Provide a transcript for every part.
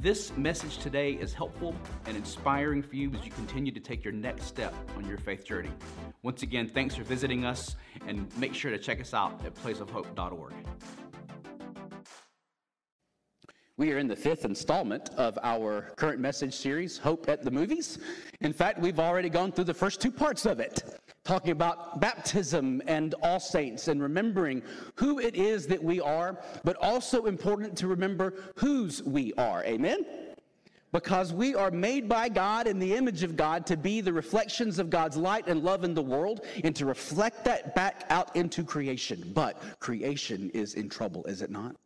this message today is helpful and inspiring for you as you continue to take your next step on your faith journey. Once again, thanks for visiting us and make sure to check us out at placeofhope.org. We are in the fifth installment of our current message series, Hope at the Movies. In fact, we've already gone through the first two parts of it, talking about baptism and all saints and remembering who it is that we are, but also important to remember whose we are. Amen? Because we are made by God in the image of God to be the reflections of God's light and love in the world and to reflect that back out into creation. But creation is in trouble, is it not?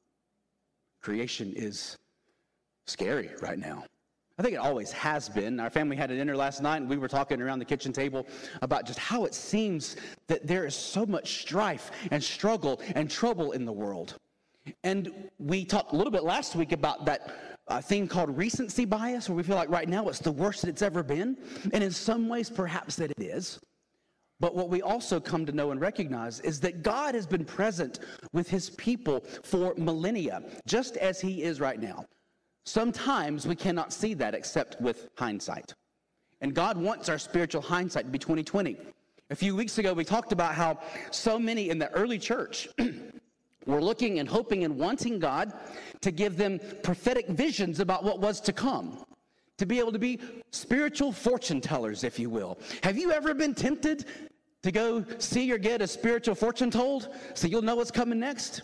Creation is scary right now. I think it always has been. Our family had a dinner last night, and we were talking around the kitchen table about just how it seems that there is so much strife and struggle and trouble in the world. And we talked a little bit last week about that uh, thing called recency bias, where we feel like right now it's the worst that it's ever been. And in some ways, perhaps that it is. But what we also come to know and recognize is that God has been present with his people for millennia, just as he is right now. Sometimes we cannot see that except with hindsight. And God wants our spiritual hindsight to be 2020. A few weeks ago, we talked about how so many in the early church were looking and hoping and wanting God to give them prophetic visions about what was to come, to be able to be spiritual fortune tellers, if you will. Have you ever been tempted to go see or get a spiritual fortune told so you'll know what's coming next?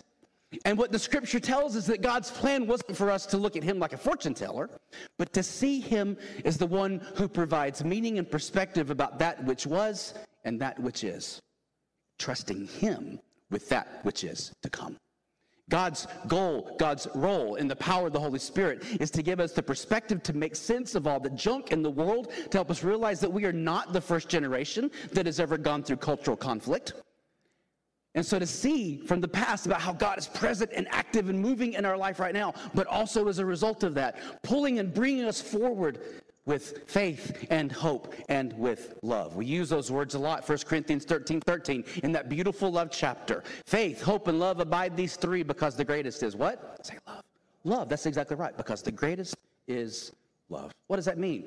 And what the scripture tells is that God's plan wasn't for us to look at him like a fortune teller, but to see him as the one who provides meaning and perspective about that which was and that which is, trusting him with that which is to come. God's goal, God's role in the power of the Holy Spirit is to give us the perspective to make sense of all the junk in the world, to help us realize that we are not the first generation that has ever gone through cultural conflict. And so to see from the past about how God is present and active and moving in our life right now, but also as a result of that, pulling and bringing us forward with faith and hope and with love. We use those words a lot, 1 Corinthians 13 13, in that beautiful love chapter. Faith, hope, and love abide these three because the greatest is what? Say love. Love, that's exactly right, because the greatest is love. What does that mean?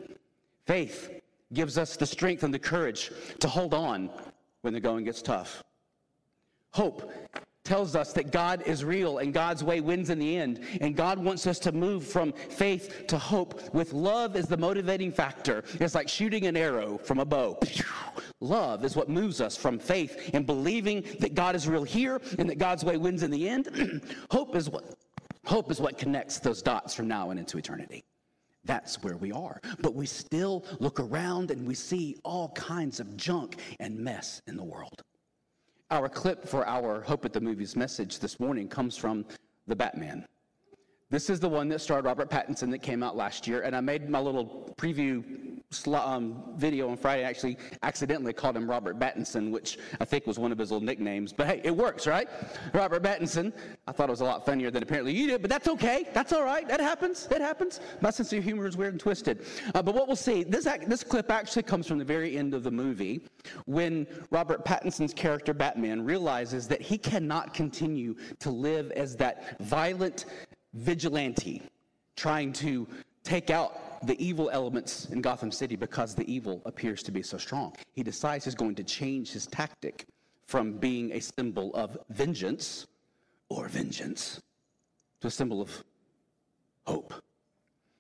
Faith gives us the strength and the courage to hold on when the going gets tough. Hope tells us that God is real and God's way wins in the end. And God wants us to move from faith to hope with love as the motivating factor. It's like shooting an arrow from a bow. Love is what moves us from faith and believing that God is real here and that God's way wins in the end. hope is what hope is what connects those dots from now and into eternity. That's where we are. But we still look around and we see all kinds of junk and mess in the world. Our clip for our Hope at the Movies message this morning comes from The Batman. This is the one that starred Robert Pattinson that came out last year, and I made my little preview um, video on Friday. I actually accidentally called him Robert Battinson, which I think was one of his little nicknames. But hey, it works, right? Robert Battinson. I thought it was a lot funnier than apparently you did, but that's okay. That's all right. That happens. It happens. My sense of humor is weird and twisted. Uh, but what we'll see, this, this clip actually comes from the very end of the movie when Robert Pattinson's character Batman realizes that he cannot continue to live as that violent, vigilante trying to take out the evil elements in Gotham City because the evil appears to be so strong. He decides he's going to change his tactic from being a symbol of vengeance or vengeance to a symbol of hope.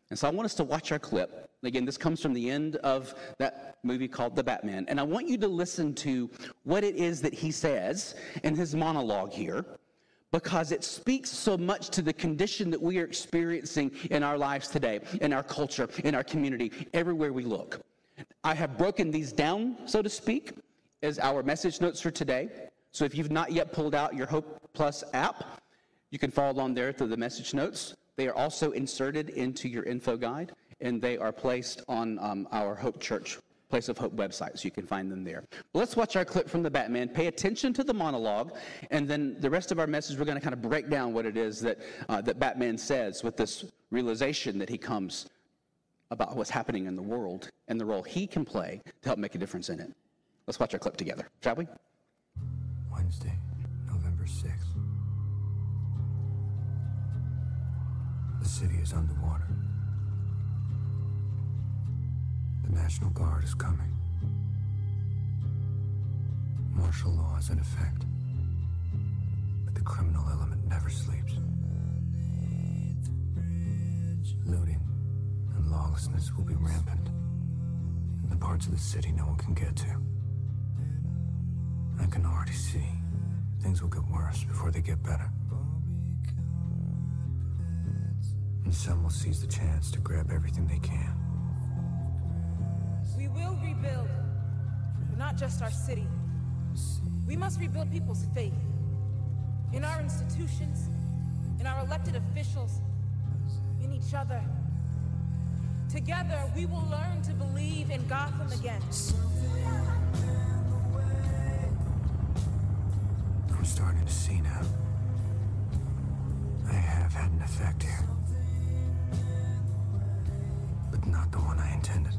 And so I want us to watch our clip. Again, this comes from the end of that movie called The Batman. And I want you to listen to what it is that he says in his monologue here because it speaks so much to the condition that we are experiencing in our lives today, in our culture, in our community, everywhere we look. I have broken these down, so to speak, as our message notes for today. So if you've not yet pulled out your Hope Plus app, you can follow along there through the message notes. They are also inserted into your info guide, and they are placed on um, our Hope Church Place of Hope website, so you can find them there. Well, let's watch our clip from the Batman. Pay attention to the monologue, and then the rest of our message, we're going to kind of break down what it is that, uh, that Batman says with this realization that he comes about what's happening in the world and the role he can play to help make a difference in it. Let's watch our clip together, shall we? Wednesday, November 6th. The city is underwater. National Guard is coming. Martial law is in effect. But the criminal element never sleeps. Looting and lawlessness will be rampant in the parts of the city no one can get to. I can already see things will get worse before they get better. And some will seize the chance to grab everything they can. We will rebuild, not just our city. We must rebuild people's faith in our institutions, in our elected officials, in each other. Together, we will learn to believe in Gotham again. I'm starting to see now. I have had an effect here. But not the one I intended.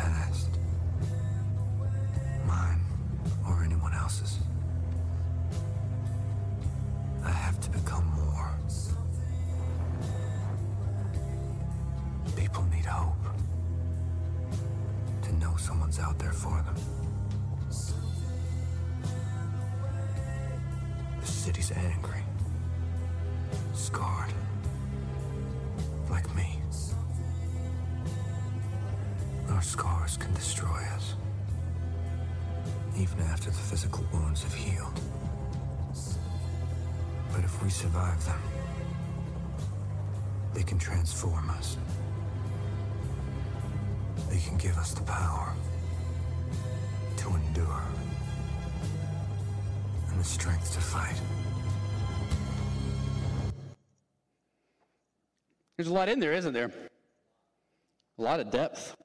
Past. Mine or anyone else's. I have to become more. People need hope. To know someone's out there for them. The city's angry. Scarred. Like me. Our scars can destroy us. Even after the physical wounds have healed. But if we survive them, they can transform us. They can give us the power to endure and the strength to fight. There's a lot in there, isn't there? A lot of depth.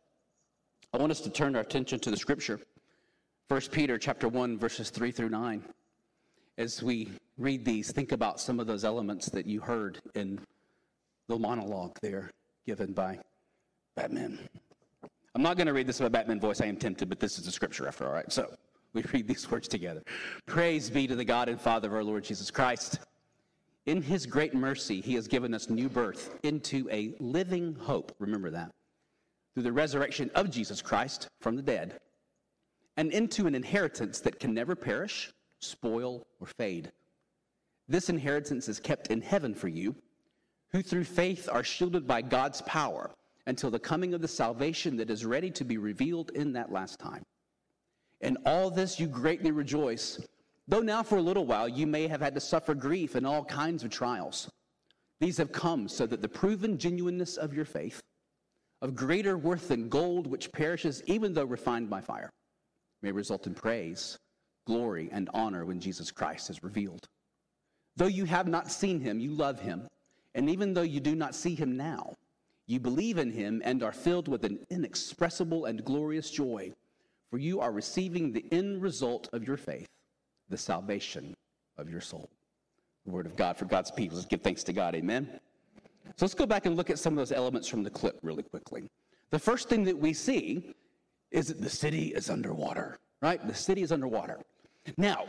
I want us to turn our attention to the scripture. 1 Peter chapter 1 verses 3 through 9. As we read these, think about some of those elements that you heard in the monologue there given by Batman. I'm not going to read this in a Batman voice. I am tempted, but this is the scripture after all right. So we read these words together. Praise be to the God and Father of our Lord Jesus Christ. In his great mercy, he has given us new birth into a living hope. Remember that. Through the resurrection of Jesus Christ from the dead, and into an inheritance that can never perish, spoil, or fade. This inheritance is kept in heaven for you, who through faith are shielded by God's power until the coming of the salvation that is ready to be revealed in that last time. In all this you greatly rejoice, though now for a little while you may have had to suffer grief and all kinds of trials. These have come so that the proven genuineness of your faith, of greater worth than gold which perishes even though refined by fire, may result in praise, glory, and honor when Jesus Christ is revealed. Though you have not seen him, you love him. And even though you do not see him now, you believe in him and are filled with an inexpressible and glorious joy, for you are receiving the end result of your faith, the salvation of your soul. The word of God for God's people. Let's give thanks to God. Amen. So let's go back and look at some of those elements from the clip really quickly. The first thing that we see is that the city is underwater, right? The city is underwater. Now,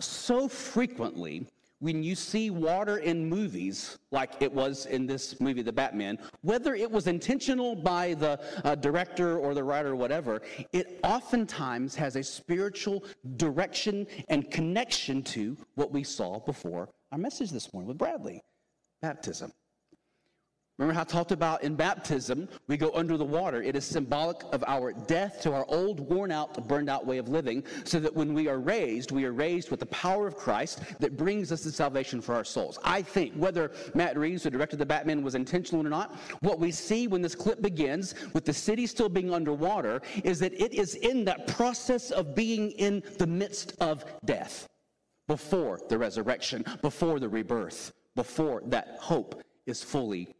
so frequently, when you see water in movies, like it was in this movie, The Batman, whether it was intentional by the uh, director or the writer or whatever, it oftentimes has a spiritual direction and connection to what we saw before our message this morning with Bradley baptism. Remember how I talked about in baptism, we go under the water. It is symbolic of our death to our old, worn out, burned out way of living, so that when we are raised, we are raised with the power of Christ that brings us the salvation for our souls. I think whether Matt Reeves, who directed the Batman, was intentional or not, what we see when this clip begins, with the city still being underwater, is that it is in that process of being in the midst of death, before the resurrection, before the rebirth, before that hope is fully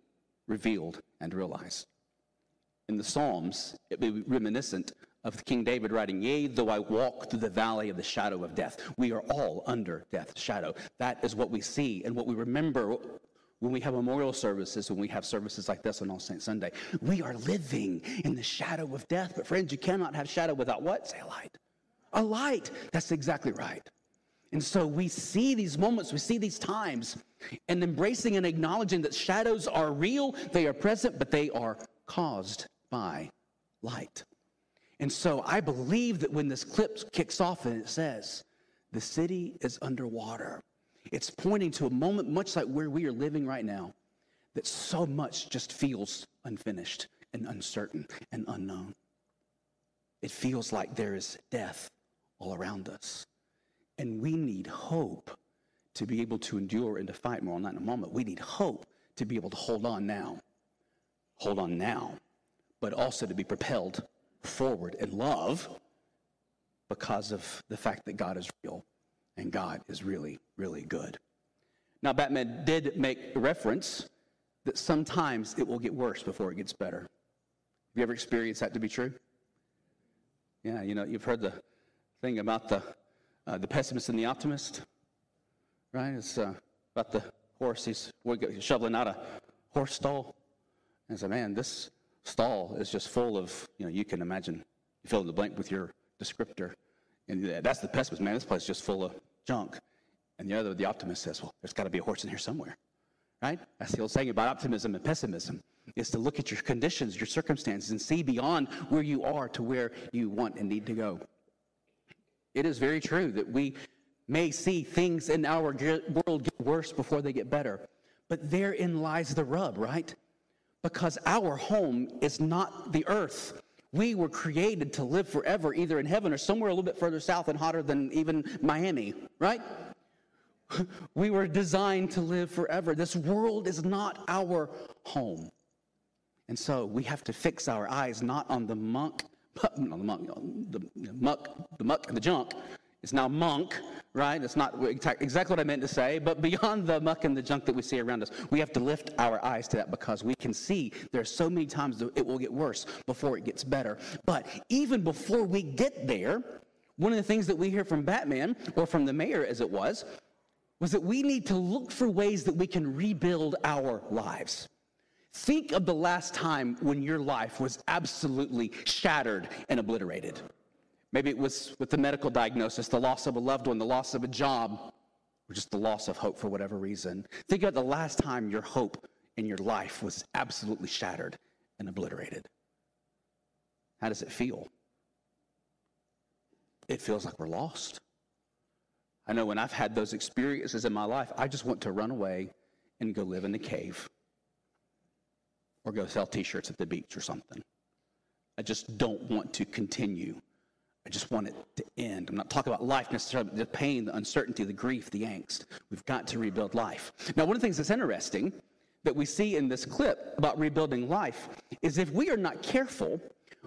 revealed and realized. In the Psalms, it would be reminiscent of King David writing, Yea, though I walk through the valley of the shadow of death. We are all under death's shadow. That is what we see and what we remember when we have memorial services, when we have services like this on All Saints Sunday. We are living in the shadow of death. But friends, you cannot have shadow without what? Say a light. A light. That's exactly right. And so we see these moments, we see these times, and embracing and acknowledging that shadows are real, they are present, but they are caused by light. And so I believe that when this clip kicks off and it says, the city is underwater, it's pointing to a moment much like where we are living right now, that so much just feels unfinished and uncertain and unknown. It feels like there is death all around us. And we need hope to be able to endure and to fight more on that in a moment. We need hope to be able to hold on now. Hold on now, but also to be propelled forward in love because of the fact that God is real and God is really, really good. Now, Batman did make reference that sometimes it will get worse before it gets better. Have you ever experienced that to be true? Yeah, you know, you've heard the thing about the, uh, the pessimist and the optimist, right? It's uh, about the horse. He's shoveling out a horse stall. And said, man, this stall is just full of, you know, you can imagine, you fill in the blank with your descriptor. And that's the pessimist, man. This place is just full of junk. And the other, the optimist says, well, there's got to be a horse in here somewhere, right? That's the old saying about optimism and pessimism, is to look at your conditions, your circumstances, and see beyond where you are to where you want and need to go. It is very true that we may see things in our world get worse before they get better. But therein lies the rub, right? Because our home is not the earth. We were created to live forever, either in heaven or somewhere a little bit further south and hotter than even Miami, right? We were designed to live forever. This world is not our home. And so we have to fix our eyes not on the monk, not the monk, the muck, the muck and the junk. It's now monk, right? It's not exactly what I meant to say, but beyond the muck and the junk that we see around us, we have to lift our eyes to that because we can see there's so many times that it will get worse before it gets better. But even before we get there, one of the things that we hear from Batman, or from the mayor as it was, was that we need to look for ways that we can rebuild our lives. Think of the last time when your life was absolutely shattered and obliterated. Maybe it was with the medical diagnosis, the loss of a loved one, the loss of a job, or just the loss of hope for whatever reason. Think about the last time your hope in your life was absolutely shattered and obliterated. How does it feel? It feels like we're lost. I know when I've had those experiences in my life, I just want to run away and go live in the cave or go sell t shirts at the beach or something. I just don't want to continue I just want it to end. I'm not talking about life necessarily, the pain, the uncertainty, the grief, the angst. We've got to rebuild life. Now, one of the things that's interesting that we see in this clip about rebuilding life is if we are not careful,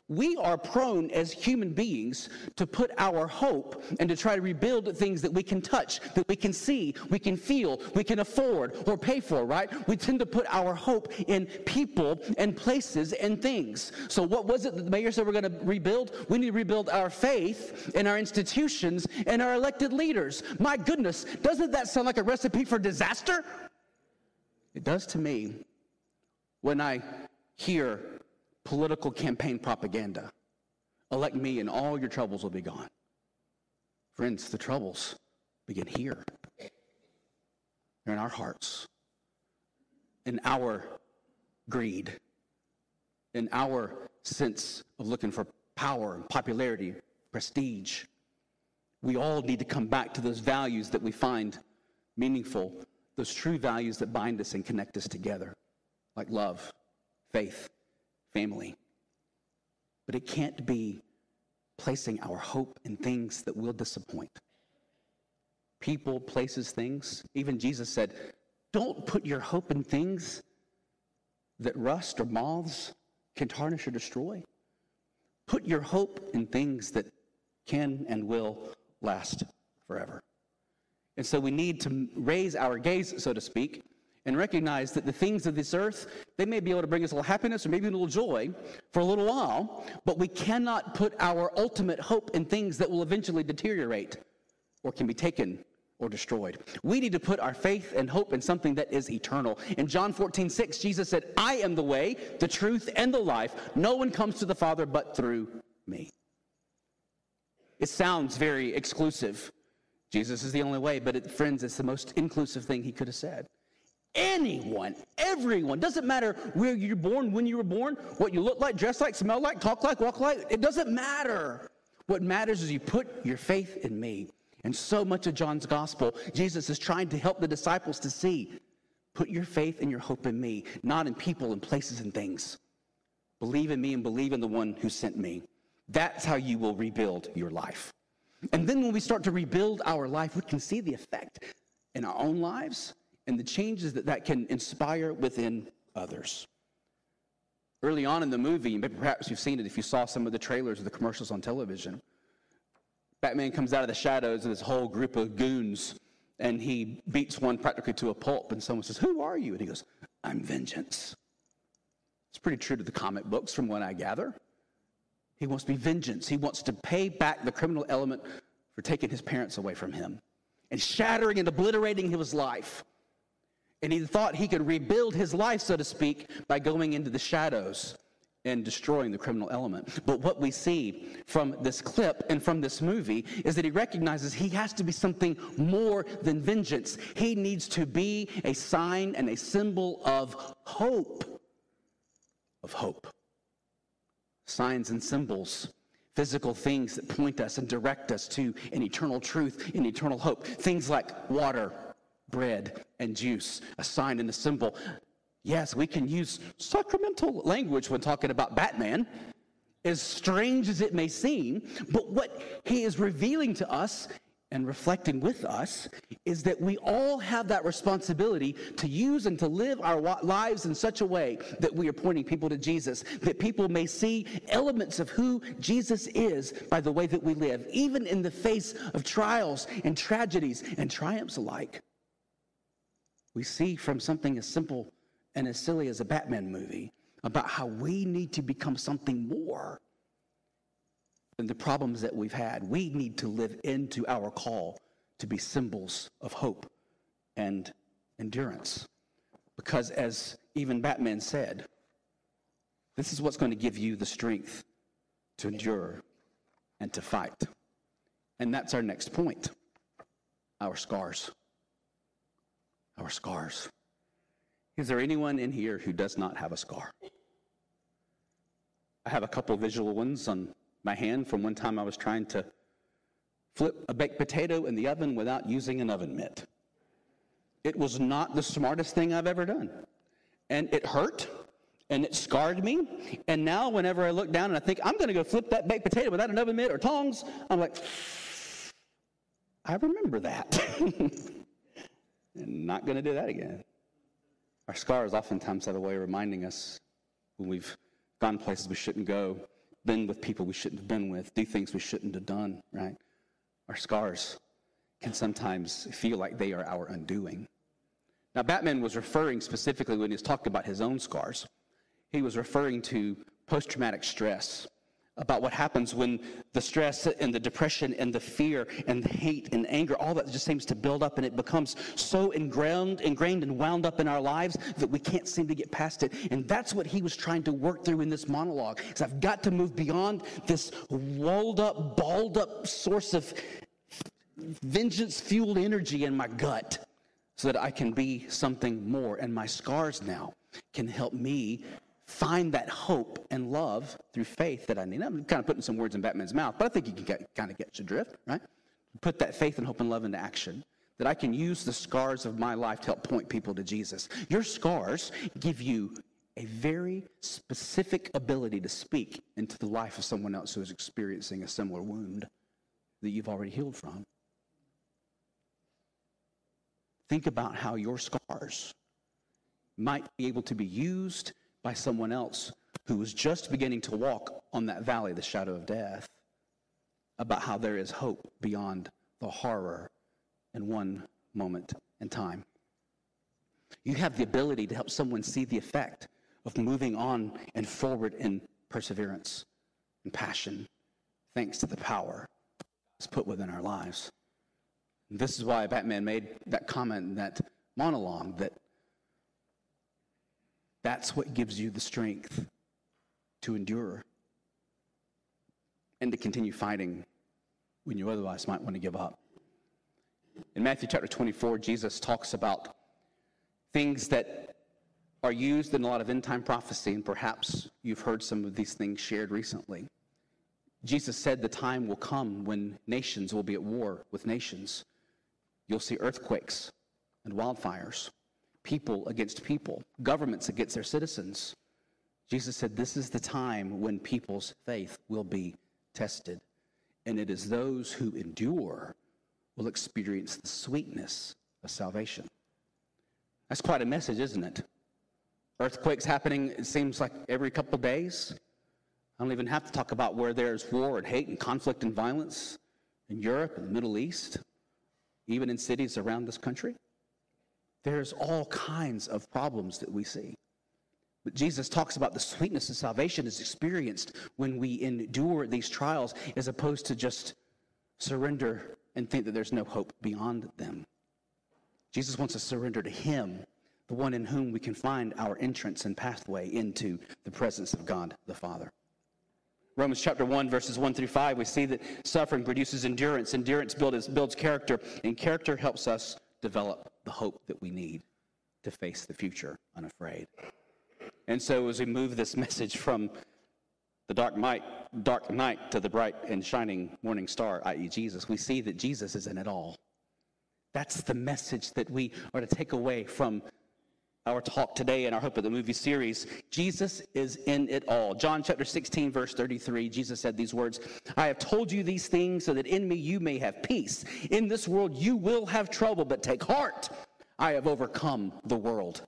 we are prone as human beings to put our hope and to try to rebuild things that we can touch, that we can see, we can feel, we can afford or pay for, right? We tend to put our hope in people and places and things. So, what was it that the mayor said we're going to rebuild? We need to rebuild our faith in our institutions and our elected leaders. My goodness, doesn't that sound like a recipe for disaster? It does to me when I hear political campaign propaganda. Elect me and all your troubles will be gone. Friends, the troubles begin here. They're in our hearts, in our greed, in our sense of looking for power and popularity, prestige. We all need to come back to those values that we find meaningful, those true values that bind us and connect us together, like love, faith, family. But it can't be placing our hope in things that will disappoint. People, places, things. Even Jesus said, don't put your hope in things that rust or moths can tarnish or destroy. Put your hope in things that can and will last forever. And so we need to raise our gaze, so to speak, and recognize that the things of this earth They may be able to bring us a little happiness or maybe a little joy for a little while, but we cannot put our ultimate hope in things that will eventually deteriorate or can be taken or destroyed. We need to put our faith and hope in something that is eternal. In John 14, 6, Jesus said, I am the way, the truth, and the life. No one comes to the Father but through me. It sounds very exclusive. Jesus is the only way, but it, friends, it's the most inclusive thing he could have said. Anyone, everyone, doesn't matter where you're born, when you were born, what you look like, dress like, smell like, talk like, walk like, it doesn't matter. What matters is you put your faith in me. And so much of John's gospel, Jesus is trying to help the disciples to see put your faith and your hope in me, not in people and places and things. Believe in me and believe in the one who sent me. That's how you will rebuild your life. And then when we start to rebuild our life, we can see the effect in our own lives and the changes that that can inspire within others. Early on in the movie, maybe perhaps you've seen it if you saw some of the trailers or the commercials on television. Batman comes out of the shadows of this whole group of goons and he beats one practically to a pulp. And someone says, Who are you? And he goes, I'm vengeance. It's pretty true to the comic books from what I gather. He wants to be vengeance. He wants to pay back the criminal element for taking his parents away from him and shattering and obliterating his life. And he thought he could rebuild his life, so to speak, by going into the shadows and destroying the criminal element. But what we see from this clip and from this movie is that he recognizes he has to be something more than vengeance. He needs to be a sign and a symbol of hope. Of hope signs and symbols, physical things that point us and direct us to an eternal truth an eternal hope. Things like water, bread, and juice, a sign and a symbol. Yes, we can use sacramental language when talking about Batman, as strange as it may seem, but what he is revealing to us and reflecting with us is that we all have that responsibility to use and to live our lives in such a way that we are pointing people to Jesus, that people may see elements of who Jesus is by the way that we live, even in the face of trials and tragedies and triumphs alike. We see from something as simple and as silly as a Batman movie about how we need to become something more than the problems that we've had. We need to live into our call to be symbols of hope and endurance. Because, as even Batman said, this is what's going to give you the strength to endure and to fight. And that's our next point our scars. Our scars. Is there anyone in here who does not have a scar? I have a couple visual ones on my hand from one time I was trying to flip a baked potato in the oven without using an oven mitt. It was not the smartest thing I've ever done. And it hurt and it scarred me. And now, whenever I look down and I think I'm going to go flip that baked potato without an oven mitt or tongs, I'm like, I remember that. and not going to do that again. Our scars oftentimes have a way of reminding us when we've gone places we shouldn't go been with people we shouldn't have been with, do things we shouldn't have done, right? Our scars can sometimes feel like they are our undoing. Now, Batman was referring specifically when he was talking about his own scars, he was referring to post traumatic stress about what happens when the stress and the depression and the fear and the hate and anger, all that just seems to build up and it becomes so ingrained, ingrained and wound up in our lives that we can't seem to get past it. And that's what he was trying to work through in this monologue. Is I've got to move beyond this walled up, balled up source of vengeance fueled energy in my gut so that I can be something more. And my scars now can help me find that hope and love through faith that I need. I'm kind of putting some words in Batman's mouth, but I think you can get, kind of get your drift, right? Put that faith and hope and love into action. That I can use the scars of my life to help point people to Jesus. Your scars give you a very specific ability to speak into the life of someone else who is experiencing a similar wound that you've already healed from. Think about how your scars might be able to be used by someone else who was just beginning to walk on that valley, the shadow of death, about how there is hope beyond the horror in one moment in time. You have the ability to help someone see the effect of moving on and forward in perseverance and passion, thanks to the power that's put within our lives. And this is why Batman made that comment, that monologue, that that's what gives you the strength to endure and to continue fighting when you otherwise might want to give up. In Matthew chapter 24, Jesus talks about things that are used in a lot of end time prophecy, and perhaps you've heard some of these things shared recently. Jesus said the time will come when nations will be at war with nations. You'll see earthquakes and wildfires, people against people, governments against their citizens. Jesus said this is the time when people's faith will be tested. And it is those who endure will experience the sweetness of salvation. That's quite a message, isn't it? Earthquakes happening, it seems like every couple days. I don't even have to talk about where there's war and hate and conflict and violence in Europe and the Middle East, even in cities around this country. There's all kinds of problems that we see. But Jesus talks about the sweetness of salvation is experienced when we endure these trials as opposed to just surrender and think that there's no hope beyond them. Jesus wants us to surrender to Him, the one in whom we can find our entrance and pathway into the presence of God the Father. Romans chapter 1, verses 1 through 5, we see that suffering produces endurance. Endurance builds, builds character, and character helps us develop the hope that we need to face the future unafraid. And so, as we move this message from the dark night, dark night to the bright and shining morning star, i.e., Jesus, we see that Jesus is in it all. That's the message that we are to take away from our talk today and our Hope of the Movie series. Jesus is in it all. John chapter 16, verse 33, Jesus said these words I have told you these things so that in me you may have peace. In this world you will have trouble, but take heart. I have overcome the world.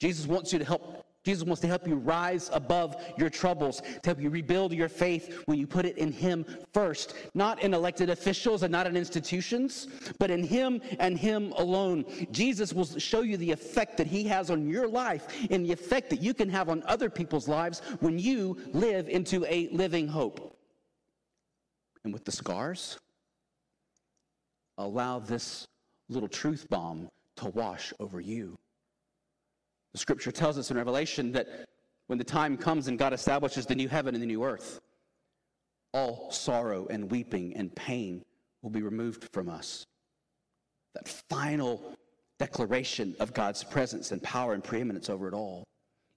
Jesus wants you to help Jesus wants to help you rise above your troubles, to help you rebuild your faith when you put it in Him first, not in elected officials and not in institutions, but in Him and Him alone. Jesus will show you the effect that He has on your life and the effect that you can have on other people's lives when you live into a living hope. And with the scars, allow this little truth bomb to wash over you. The scripture tells us in Revelation that when the time comes and God establishes the new heaven and the new earth, all sorrow and weeping and pain will be removed from us. That final declaration of God's presence and power and preeminence over it all.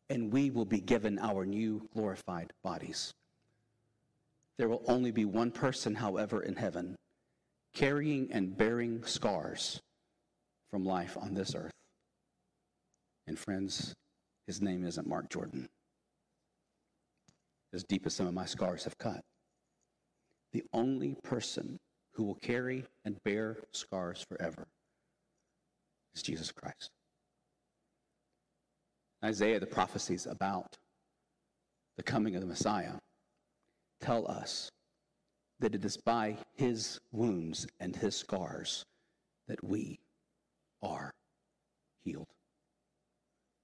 And we will be given our new glorified bodies. There will only be one person, however, in heaven carrying and bearing scars from life on this earth. And friends, his name isn't Mark Jordan. As deep as some of my scars have cut. The only person who will carry and bear scars forever is Jesus Christ. Isaiah, the prophecies about the coming of the Messiah, tell us that it is by his wounds and his scars that we are healed.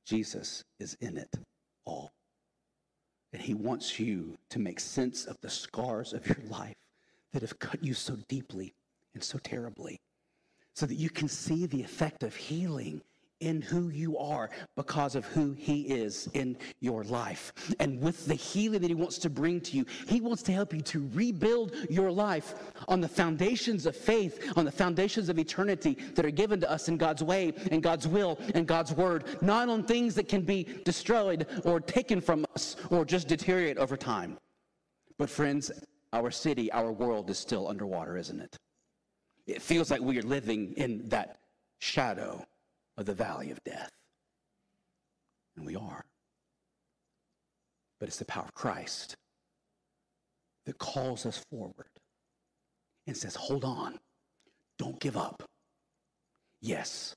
Jesus is in it all. And he wants you to make sense of the scars of your life that have cut you so deeply and so terribly so that you can see the effect of healing in who you are because of who He is in your life. And with the healing that He wants to bring to you, He wants to help you to rebuild your life on the foundations of faith, on the foundations of eternity that are given to us in God's way and God's will and God's word, not on things that can be destroyed or taken from us or just deteriorate over time. But, friends, our city, our world is still underwater, isn't it? It feels like we are living in that shadow of the valley of death. And we are. But it's the power of Christ that calls us forward and says, hold on, don't give up. Yes,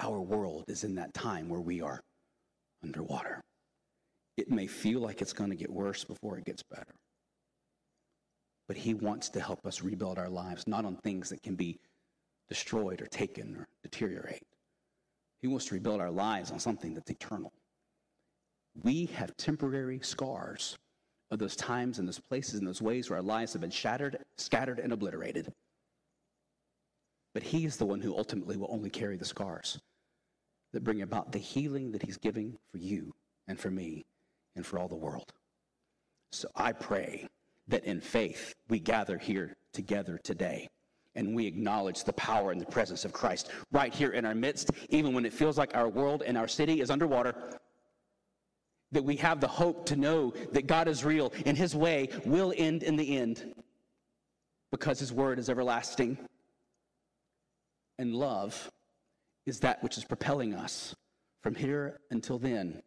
our world is in that time where we are underwater. It may feel like it's going to get worse before it gets better. But He wants to help us rebuild our lives, not on things that can be destroyed or taken or deteriorate, he wants to rebuild our lives on something that's eternal. We have temporary scars of those times and those places and those ways where our lives have been shattered, scattered, and obliterated. But He is the one who ultimately will only carry the scars that bring about the healing that He's giving for you and for me and for all the world. So I pray that in faith we gather here together today and we acknowledge the power and the presence of Christ right here in our midst, even when it feels like our world and our city is underwater. That we have the hope to know that God is real and His way will end in the end because His word is everlasting. And love is that which is propelling us from here until then,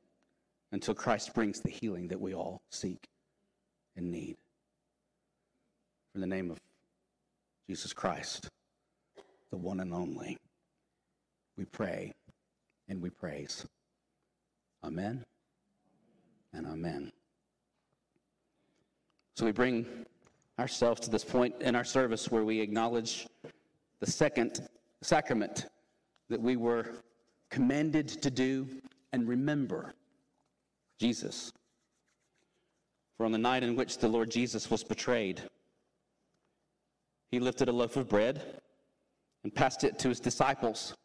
until Christ brings the healing that we all seek and need. In the name of Jesus Christ, the one and only, we pray and we praise. Amen and amen. So we bring ourselves to this point in our service where we acknowledge the second sacrament that we were commanded to do and remember Jesus. For on the night in which the Lord Jesus was betrayed, he lifted a loaf of bread and passed it to his disciples.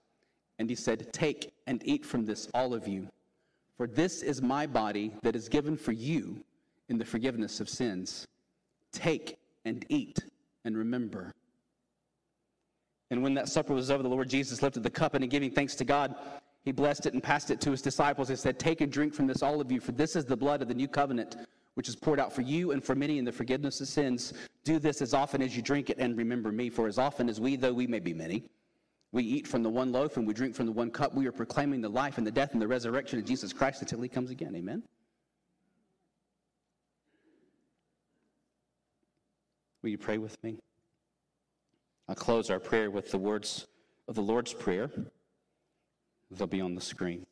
And he said, Take and eat from this, all of you, for this is my body that is given for you in the forgiveness of sins. Take and eat and remember. And when that supper was over, the Lord Jesus lifted the cup and in giving thanks to God, he blessed it and passed it to his disciples and said, Take and drink from this, all of you, for this is the blood of the new covenant which is poured out for you and for many in the forgiveness of sins. Do this as often as you drink it and remember me. For as often as we, though we may be many, we eat from the one loaf and we drink from the one cup, we are proclaiming the life and the death and the resurrection of Jesus Christ until he comes again. Amen. Will you pray with me? I'll close our prayer with the words of the Lord's Prayer. They'll be on the screen.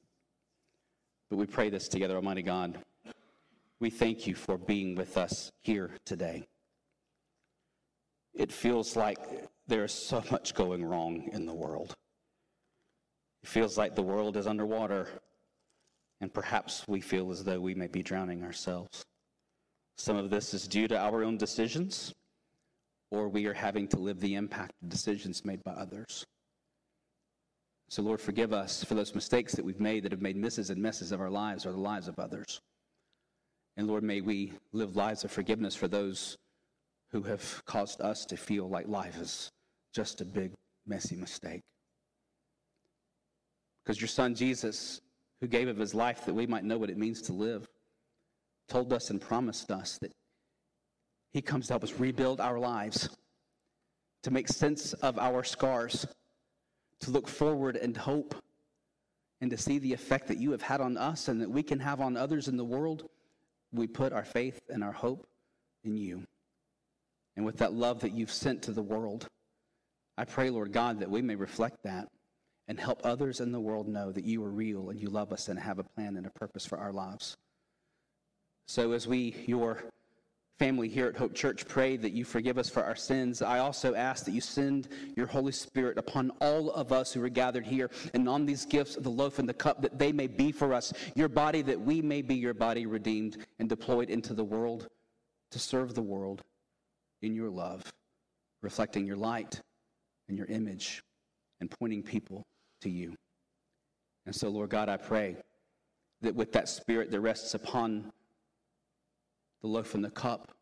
But we pray this together, Almighty God. We thank you for being with us here today. It feels like there is so much going wrong in the world. It feels like the world is underwater, and perhaps we feel as though we may be drowning ourselves. Some of this is due to our own decisions, or we are having to live the impact of decisions made by others. So, Lord, forgive us for those mistakes that we've made that have made misses and messes of our lives or the lives of others. And Lord, may we live lives of forgiveness for those who have caused us to feel like life is just a big, messy mistake. Because your son Jesus, who gave of his life that we might know what it means to live, told us and promised us that he comes to help us rebuild our lives, to make sense of our scars, to look forward and hope, and to see the effect that you have had on us and that we can have on others in the world we put our faith and our hope in you. And with that love that you've sent to the world, I pray, Lord God, that we may reflect that and help others in the world know that you are real and you love us and have a plan and a purpose for our lives. So, as we, your family here at Hope Church, pray that you forgive us for our sins. I also ask that you send your Holy Spirit upon all of us who are gathered here and on these gifts, the loaf and the cup, that they may be for us your body, that we may be your body redeemed and deployed into the world to serve the world in your love, reflecting your light and your image and pointing people to you. And so, Lord God, I pray that with that spirit that rests upon the loaf and the cup,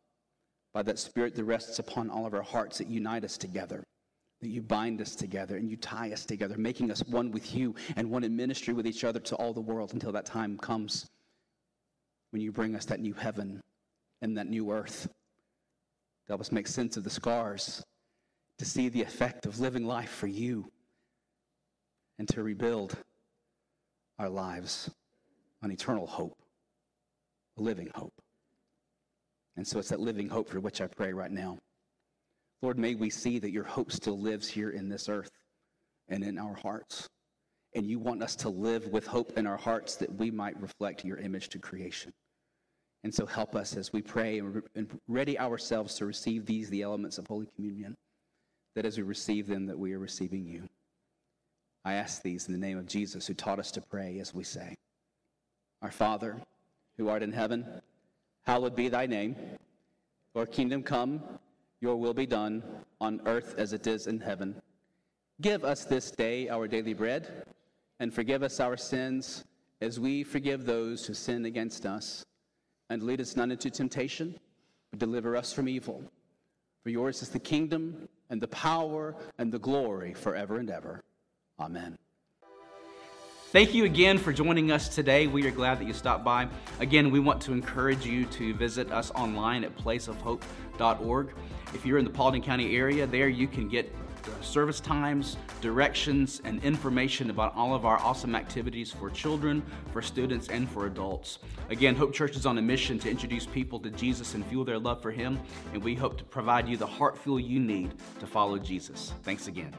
by that Spirit that rests upon all of our hearts that unite us together, that you bind us together and you tie us together, making us one with you and one in ministry with each other to all the world until that time comes when you bring us that new heaven and that new earth. To help us make sense of the scars, to see the effect of living life for you, and to rebuild our lives on eternal hope, a living hope. And so it's that living hope for which I pray right now. Lord, may we see that your hope still lives here in this earth and in our hearts. And you want us to live with hope in our hearts that we might reflect your image to creation. And so help us as we pray and ready ourselves to receive these, the elements of Holy Communion, that as we receive them, that we are receiving you. I ask these in the name of Jesus, who taught us to pray as we say, Our Father, who art in heaven, hallowed be thy name. Your kingdom come, your will be done, on earth as it is in heaven. Give us this day our daily bread, and forgive us our sins as we forgive those who sin against us. And lead us not into temptation, but deliver us from evil. For yours is the kingdom, and the power, and the glory forever and ever. Amen. Thank you again for joining us today. We are glad that you stopped by. Again, we want to encourage you to visit us online at placeofhope.org. If you're in the Paulding County area, there you can get uh, service times, directions, and information about all of our awesome activities for children, for students, and for adults. Again, Hope Church is on a mission to introduce people to Jesus and fuel their love for Him, and we hope to provide you the heart fuel you need to follow Jesus. Thanks again.